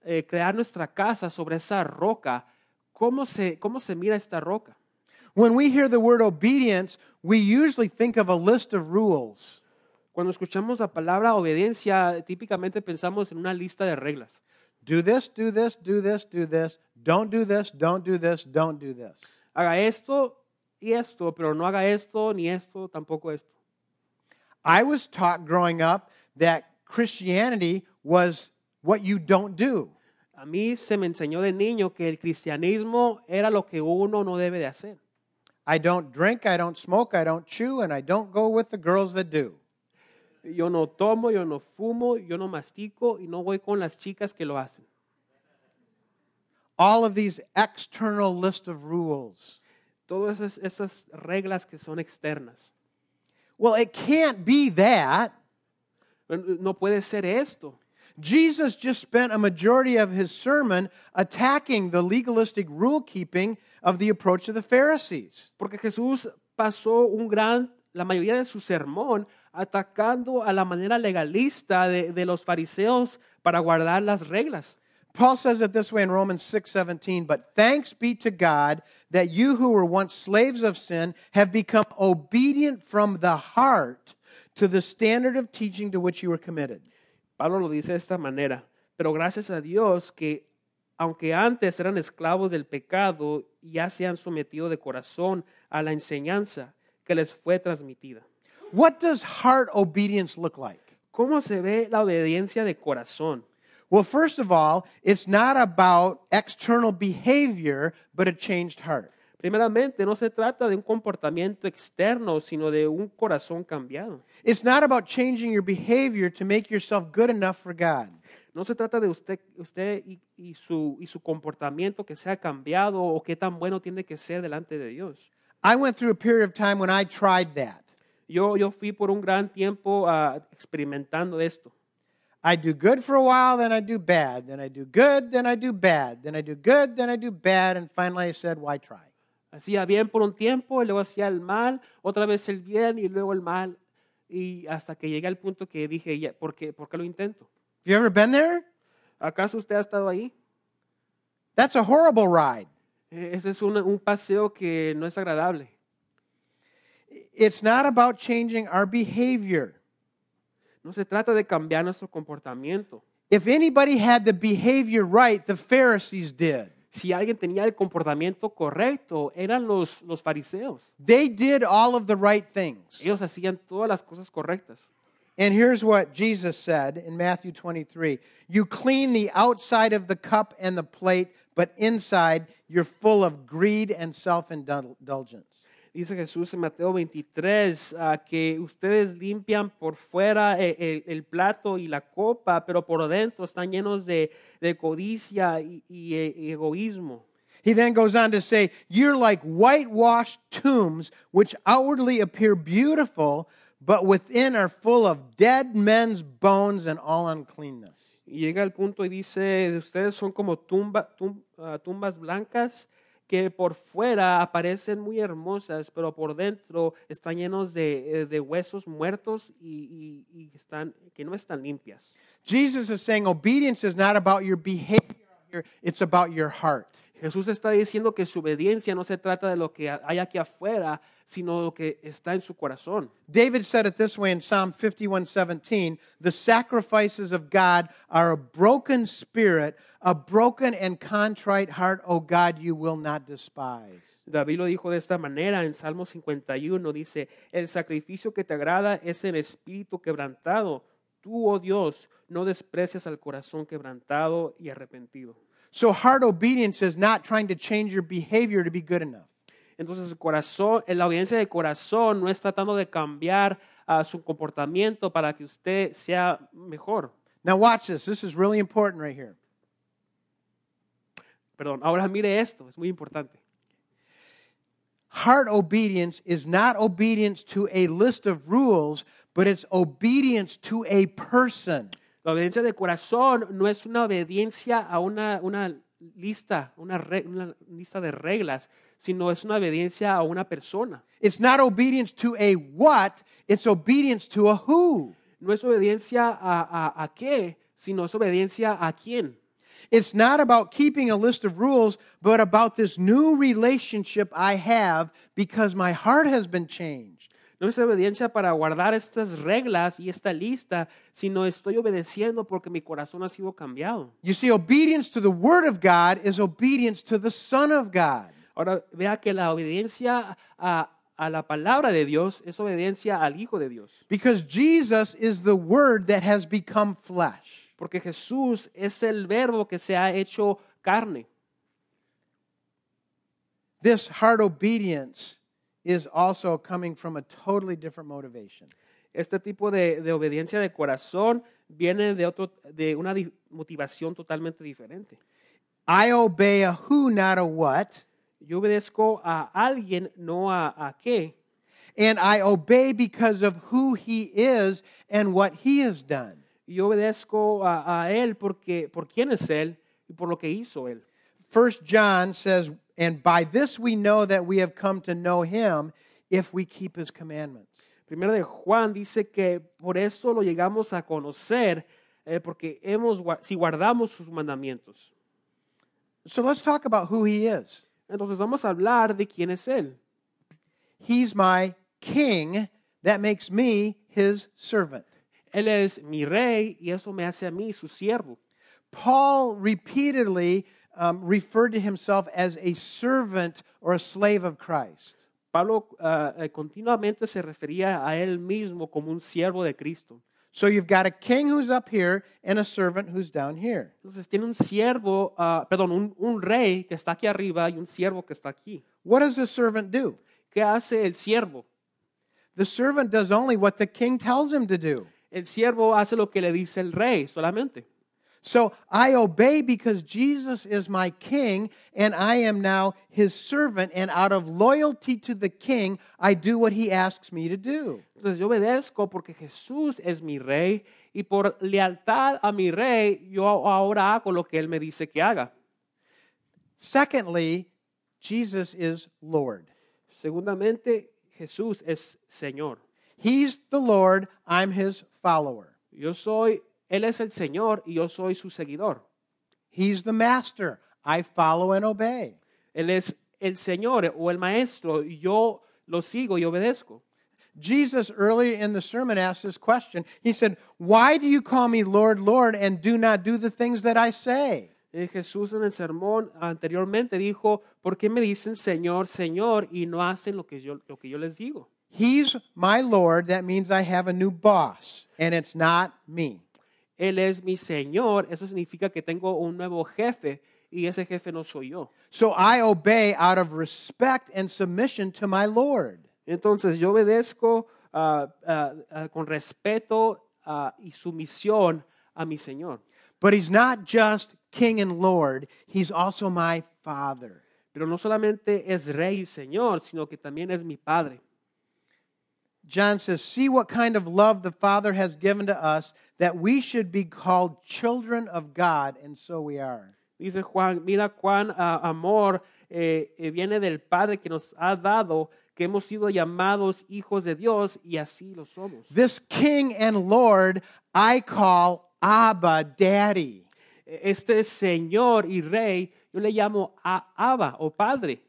eh, crear nuestra casa sobre esa roca, ¿cómo se, ¿cómo se mira esta roca? When we hear the word obedience, we usually think of a list of rules. Cuando escuchamos la palabra obediencia, típicamente pensamos en una lista de reglas. Do this, do this, do this, do this. Don't do this, don't do this, don't do this. Haga esto y esto, pero no haga esto ni esto, tampoco esto. I was taught growing up that Christianity was what you don't do. A mí se me enseñó de niño que el cristianismo era lo que uno no debe de hacer. I don't drink, I don't smoke, I don't chew, and I don't go with the girls that do. Yo no tomo, yo no fumo, yo no mastico y no voy con las chicas que lo hacen. All of these external list of rules. Todas esas, esas reglas que son externas. Well, it can't be that. No puede ser esto. Jesus just spent a majority of his sermon attacking the legalistic rule keeping of the approach of the Pharisees. Porque Jesús pasó un gran, la mayoría de su sermón atacando a la manera legalista de, de los fariseos para guardar las reglas. Paul says it this way in Romans 6:17, but thanks be to God that you who were once slaves of sin have become obedient from the heart to the standard of teaching to which you were committed. Pablo lo dice de esta manera, pero gracias a Dios que aunque antes eran esclavos del pecado, ya se han sometido de corazón a la enseñanza que les fue transmitida. What does heart obedience look like? ¿Cómo se ve la obediencia de corazón? Well, first of all, it's not about external behavior, but a changed heart. Primeramente, no se trata de un comportamiento externo, sino de un corazón cambiado. It's not about changing your behavior to make yourself good enough for God. No se trata de usted, usted y, y su, y su comportamiento que sea cambiado o qué tan bueno tiene que ser delante de Dios. I went through a period of time when I tried that. Yo, yo fui por un gran tiempo ah, experimentando esto. I do good for a while, then I do bad. Then I do good, then I do bad. Then I do good, then I do bad. And finally I said, why try? Hacía ah, bien por un tiempo, y luego hacía el mal, otra vez el bien y luego el mal. Y hasta que llegué al punto que dije, ya, ¿por, qué, ¿por qué lo intento? Have you ever been there? ¿Acaso usted ha estado ahí? That's a horrible ride. Ese es un, un paseo que no es agradable. It's not about changing our behavior. No se trata de cambiar nuestro comportamiento. If anybody had the behavior right, the Pharisees did. Si alguien tenía el comportamiento correcto, eran los, los fariseos. They did all of the right things. Ellos hacían todas las cosas correctas. And here's what Jesus said in Matthew 23 You clean the outside of the cup and the plate, but inside you're full of greed and self indulgence. Dice Jesús en Mateo 23 ah, que ustedes limpian por fuera eh, el, el plato y la copa, pero por dentro están llenos de, de codicia y, y, eh, y egoísmo. He then goes on to say, You're like whitewashed tombs, which outwardly appear beautiful, but within are full of dead men's bones and all uncleanness. Y llega al punto y dice, ustedes son como tumba, tum- ah, tumbas blancas que por fuera aparecen muy hermosas, pero por dentro están llenos de, eh, de huesos muertos y, y- y están, que no están limpias. Jesus is saying obedience is not about your behavior, it's about your heart. Jesús está diciendo que su obediencia no se trata de lo que hay aquí afuera, sino lo que está en su corazón. David said it this way in Psalm 51:17, "The sacrifices of God are a broken spirit, a broken and contrite heart, O God, you will not despise." David lo dijo de esta manera en Salmo 51, dice, el sacrificio que te agrada es el espíritu quebrantado. Tú, oh Dios, no desprecias al corazón quebrantado y arrepentido. So heart obedience is not trying to change your behavior to be good enough. Entonces el corazón, la obediencia del corazón no es tratando de cambiar ah, su comportamiento para que usted sea mejor. Now watch this. This is really important right here. Perdón, ahora mire esto, es muy importante. Heart obedience is not obedience to a list of rules, but it's obedience to a person. La obediencia de corazón no es una obediencia a una, una lista, una, re- una lista de reglas, sino es una obediencia a una persona. It's not obedience to a what, it's obedience to a who. No es obediencia a, a, a qué, sino es obediencia a quién. It's not about keeping a list of rules, but about this new relationship I have because my heart has been changed. No es obediencia para guardar estas reglas y esta lista, sino estoy obedeciendo porque mi corazón ha sido cambiado. You see, obedience to the Word of God is obedience to the Son of God. Ahora vea que la obediencia a, a la palabra de Dios es obediencia al Hijo de Dios. Because Jesus is the Word that has become flesh. Porque Jesús es el verbo que se ha hecho carne. This heart obedience is also coming from a totally different motivation. Este tipo de, de obediencia de corazón viene de, otro, de una di- motivación totalmente diferente. I obey a who, not a what. Yo obedezco a alguien, no a, a qué. And I obey because of who he is and what he has done. Yo obedezco a, a Él porque, por quién es Él y por lo que hizo Él. First John says, And by this we know that we have come to know him if we keep his commandments. Primero de Juan dice que por eso lo llegamos a conocer, eh, porque hemos, si guardamos sus mandamientos. So let's talk about who he is. Entonces vamos a hablar de quién es Él. He's my king. That makes me his servant. Él es mi rey y eso me hace a mí su siervo. Paul repeatedly um, referred to himself as a servant or a slave of Christ. Pablo eh, continuamente se refería a él mismo como un siervo de Cristo. So you've got a king who's up here and a servant who's down here. Entonces tiene un siervo, ah, perdón, un, un rey que está aquí arriba y un siervo que está aquí. What does the servant do? ¿Qué hace el siervo? The servant does only what the king tells him to do. El siervo hace lo que le dice el rey solamente. So I obey because Jesus is my king and I am now his servant. And out of loyalty to the king, I do what he asks me to do. Entonces yo obedezco porque Jesús es mi rey y por lealtad a mi rey yo ahora hago lo que él me dice que haga. Secondly, Jesus is Lord. Segundamente, Jesús es Señor. He's the Lord, I'm his follower. Yo soy, Él es el Señor y yo soy su seguidor. He's the master, I follow and obey. Él es el Señor o el Maestro y yo lo sigo y obedezco. Jesus early in the sermon asked this question. He said, Why do you call me Lord, Lord, and do not do the things that I say? Eh, Jesús en el sermón anteriormente dijo, ¿por qué me dicen Señor, Señor y no hacen lo que yo, lo que yo les digo? He's my Lord. That means I have a new boss, and it's not me. Él es mi Señor, eso significa que tengo un nuevo jefe y ese jefe no soy yo. So I obey out of respect and submission to my Lord. Entonces yo obedezco ah, ah, ah, con respeto y sumisión a mi Señor. But he's not just king and Lord, he's also my father. Pero no solamente es rey y Señor, sino que también es mi Padre. John says, See what kind of love the Father has given to us that we should be called children of God, and so we are. Dice Juan, mira cuán ah, amor eh, eh, viene del Padre que nos ha dado, que hemos sido llamados hijos de Dios y así lo somos. This king and Lord I call Abba, Daddy. Este Señor y Rey, yo le llamo a Abba o Padre.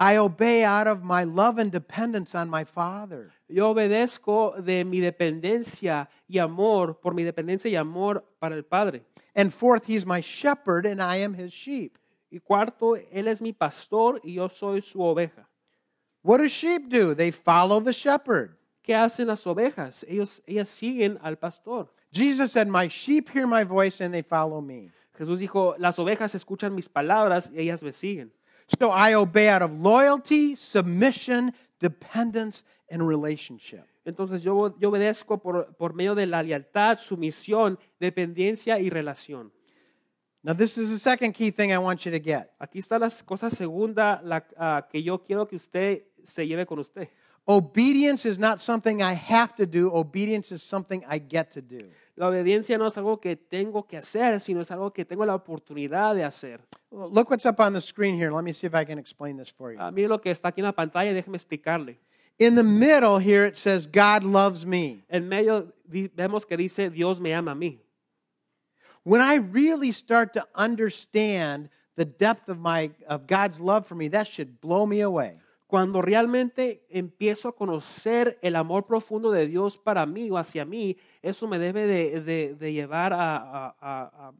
I obey out of my love and dependence on my Father. Yo obedezco de mi dependencia y amor, por mi dependencia y amor para el Padre. And fourth, he's my shepherd, and I am his sheep. Y cuarto, Él es mi pastor y yo soy su oveja. What do sheep do? They follow the shepherd. ¿Qué hacen las ovejas? Ellos, ellas siguen al pastor. Jesus said, My sheep hear my voice and they follow me. Jesús dijo, las ovejas escuchan mis palabras y ellas me siguen. So I obey out of loyalty, submission, dependence, and relationship. Entonces yo, yo obedezco por, por medio de la lealtad, sumisión, dependencia y relación. Now, this is the second key thing I want you to get. Aquí está la cosa segunda la, ah, que yo quiero que usted se lleve con usted. Obedience is not something I have to do, obedience is something I get to do. La obediencia no es algo que tengo que hacer, sino es algo que tengo la oportunidad de hacer. Look what's up on the screen here. Let me see if I can explain this for you. Ah, mire lo que está aquí en la pantalla, déjeme explicarle. In the middle here, it says, God loves me. En medio di- vemos que dice, Dios me ama a mí. When I really start to understand the depth of, my, of God's love for me, that should blow me away. Cuando realmente empiezo a conocer el amor profundo de Dios para mí o hacia mí, eso me debe de, de- de llevar a, a- a-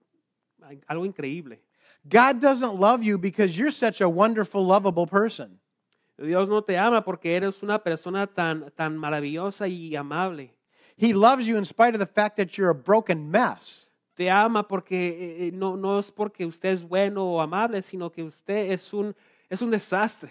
a- algo increíble. God doesn't love you because you're such a wonderful, lovable person. Dios no te ama porque eres una persona tan, tan maravillosa y amable. He loves you in spite of the fact that you're a broken mess. Te ama porque eh, eh, no, no es porque usted es bueno o amable, sino que usted es un, es un desastre.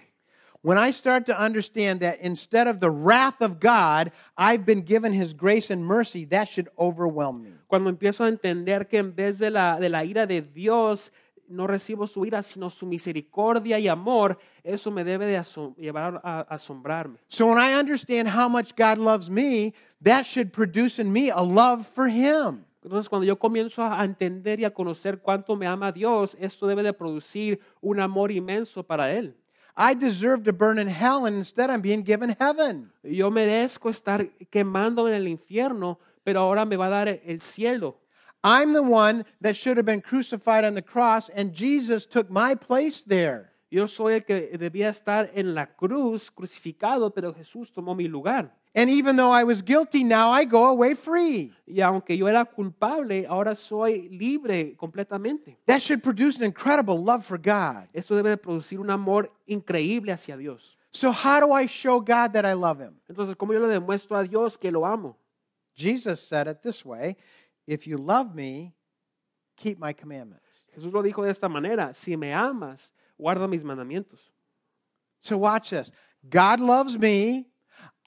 When I start to understand that instead of the wrath of God, I've been given his grace and mercy, that should overwhelm me. Cuando empiezo a entender que en vez de la, de la ira de Dios, no recibo su ira, sino su misericordia y amor, eso me debe de llevar a, asombrarme. So when I understand how much God loves me, that should produce in me a love for him. Entonces, cuando yo comienzo a entender y a conocer cuánto me ama Dios, esto debe de producir un amor inmenso para Él. I deserve to burn in hell, and instead I'm being given heaven. Yo merezco estar quemando en el infierno, pero ahora me va a dar el cielo. I'm the one that should have been crucified on the cross, and Jesus took my place there. Yo soy el que debía estar en la cruz crucificado, pero Jesús tomó mi lugar. And even though I was guilty, now I go away free. Y aunque yo era culpable, ahora soy libre completamente. That should produce an incredible love for God. Esto debe de producir un amor increíble hacia Dios. So, how do I show God that I love Him? Entonces, ¿cómo yo le demuestro a Dios que lo amo? Jesus said it this way If you love me, keep my commandments. Jesús lo dijo de esta manera, si me amas, guarda mis mandamientos. So, watch this God loves me.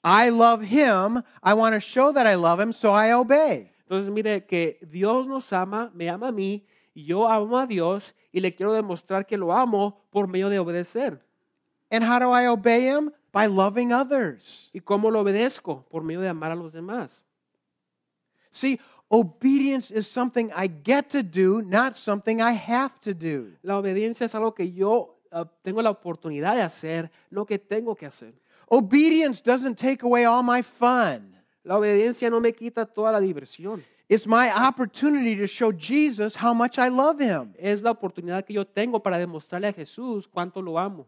I love Him. I want to show that I love Him, so I obey. Entonces, mire que Dios nos ama, me ama a mí, y yo amo a Dios y le quiero demostrar que lo amo por medio de obedecer. And how do I obey Him? By loving others. ¿Y cómo lo obedezco? Por medio de amar a los demás. See, obedience is something I get to do, not something I have to do. La obediencia es algo que yo ah, tengo la oportunidad de hacer, no que tengo que hacer. Obedience doesn't take away all my fun. La obediencia no me quita toda la diversión. It's my opportunity to show Jesus how much I love Him. Es la oportunidad que yo tengo para demostrarle a Jesús cuánto lo amo.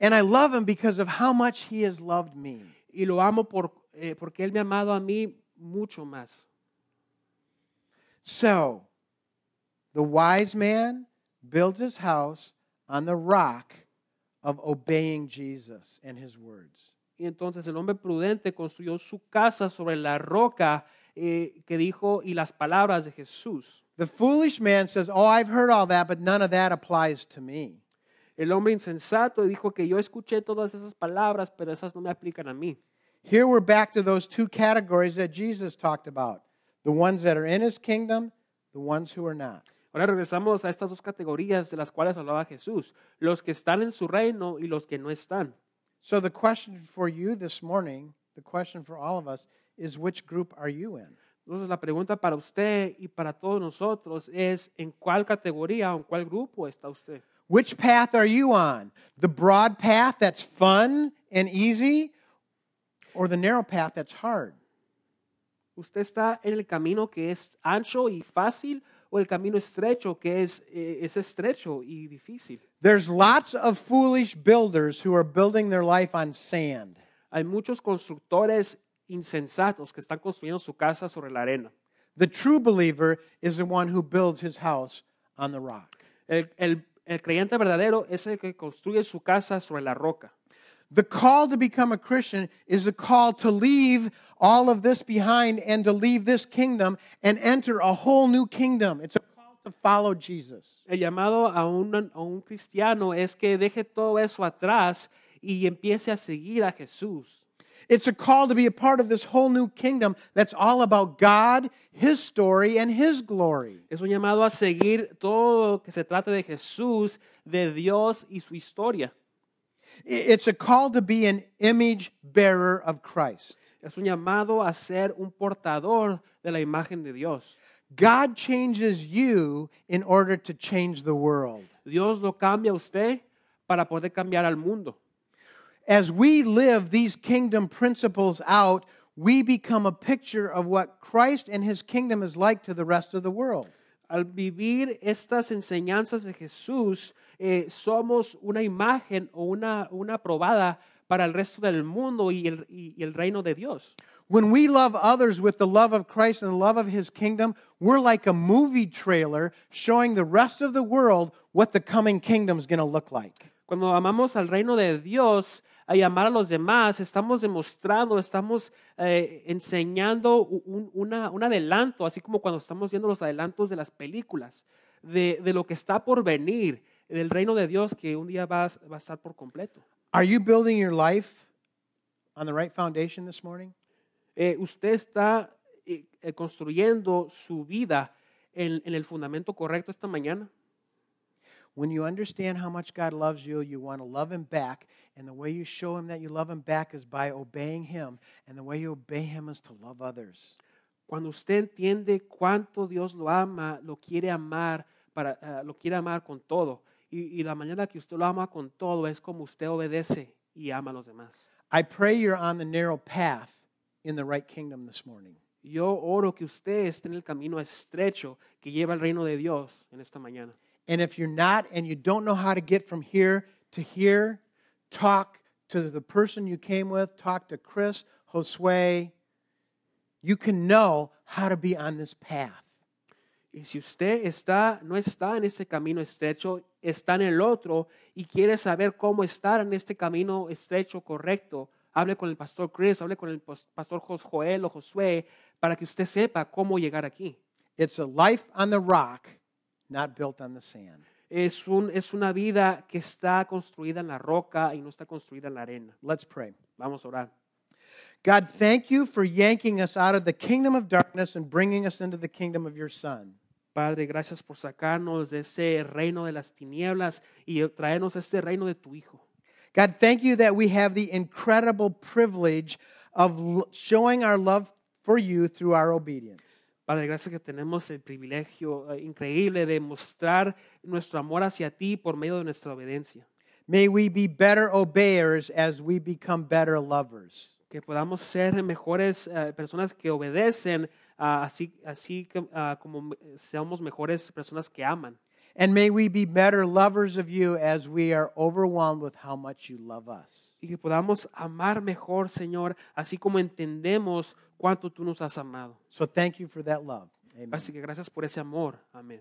And I love Him because of how much He has loved me. Y lo amo por, eh, porque Él me ha amado a mí mucho más. So, the wise man builds his house on the rock of obeying Jesus and His words. Y entonces el hombre prudente construyó su casa sobre la roca eh, que dijo y las palabras de Jesús. The foolish man says, Oh, I've heard all that, but none of that applies to me. El hombre insensato dijo que yo escuché todas esas palabras, pero esas no me aplican a mí. Here we're back to those two categories that Jesus talked about the ones that are in his kingdom, the ones who are not. Ahora regresamos a estas dos categorías de las cuales hablaba Jesús, los que están en su reino y los que no están. So, the question for you this morning, the question for all of us, is which group are you in? Entonces la pregunta para usted y para todos nosotros es en cuál categoría o en cuál grupo está usted. Which path are you on? The broad path that's fun and easy, or the narrow path that's hard? ¿Usted está en el camino que es ancho y fácil o el camino estrecho que es, eh, es estrecho y difícil? There's lots of foolish builders who are building their life on sand. Hay muchos constructores insensatos que están construyendo su casa sobre la arena. The true believer is the one who builds his house on the rock. El, el- el creyente verdadero es el que construye su casa sobre la roca. The call to become a Christian is a call to leave all of this behind and to leave this kingdom and enter a whole new kingdom. It's a call to follow Jesus. El llamado a un, a un cristiano es que deje todo eso atrás y empiece a seguir a Jesús. It's a call to be a part of this whole new kingdom that's all about God, His story, and His glory. Es un llamado a seguir todo lo que se trate de Jesús, de Dios y su historia. It's a call to be an image bearer of Christ. Es un llamado a ser un portador de la imagen de Dios. God changes you in order to change the world. Dios lo cambia a usted para poder cambiar al mundo. As we live these kingdom principles out, we become a picture of what Christ and his kingdom is like to the rest of the world. Al vivir estas enseñanzas de Jesús, eh, somos una imagen o una, una probada para el resto del mundo y el, y- el reino de Dios. When we love others with the love of Christ and the love of his kingdom, we're like a movie trailer showing the rest of the world what the coming kingdom is going to look like. Cuando amamos al reino de Dios y amar a los demás, estamos demostrando, estamos eh, enseñando un, una- un adelanto, así como cuando estamos viendo los adelantos de las películas, de, de lo que está por venir, del reino de Dios que un día va, a- va a estar por completo. Are you building your life on the right foundation this morning? Eh, usted está eh, eh, construyendo su vida en, en el fundamento correcto esta mañana. When you understand how much God loves you, you want to love Him back. And the way you show Him that you love Him back is by obeying Him. And the way you obey Him is to love others. Cuando usted entiende cuánto Dios lo ama, lo quiere amar, para, lo quiere amar con todo. Y, y la manera que usted lo ama con todo es como usted obedece y ama a los demás. I pray you're on the narrow path in the right kingdom this morning. Yo oro que usted esté en el camino estrecho que lleva al reino de Dios en esta mañana. And if you're not and you don't know how to get from here to here, talk to the person you came with, talk to Chris, Josue. You can know how to be on this path. Y si usted está, no está en este camino estrecho, está en el otro y quiere saber cómo estar en este camino estrecho correcto, hable con el pastor Chris, hable con el pastor Joel o Josué para que usted sepa cómo llegar aquí. It's a life on the rock, not built on the sand. Es, un, es una vida que está construida en la roca y no está construida en la arena. Let's pray. Vamos a orar. God, thank you for yanking us out of the kingdom of darkness and bringing us into the kingdom of your Son. Padre, gracias por sacarnos de ese reino de las tinieblas y traernos a este reino de tu Hijo. God, thank you that we have the incredible privilege of showing our love for you through our obedience. Padre, gracias que tenemos el privilegio eh, increíble de mostrar nuestro amor hacia ti por medio de nuestra obediencia. May we be better obeyers as we become better lovers. Que podamos ser mejores eh, personas que obedecen, así, así que, ah, como seamos mejores personas que aman. And may we be better lovers of you as we are overwhelmed with how much you love us. Y que podamos amar mejor, Señor, así como entendemos cuánto tú nos has amado. So thank you for that love. Amen. Así que gracias por ese amor. Amén.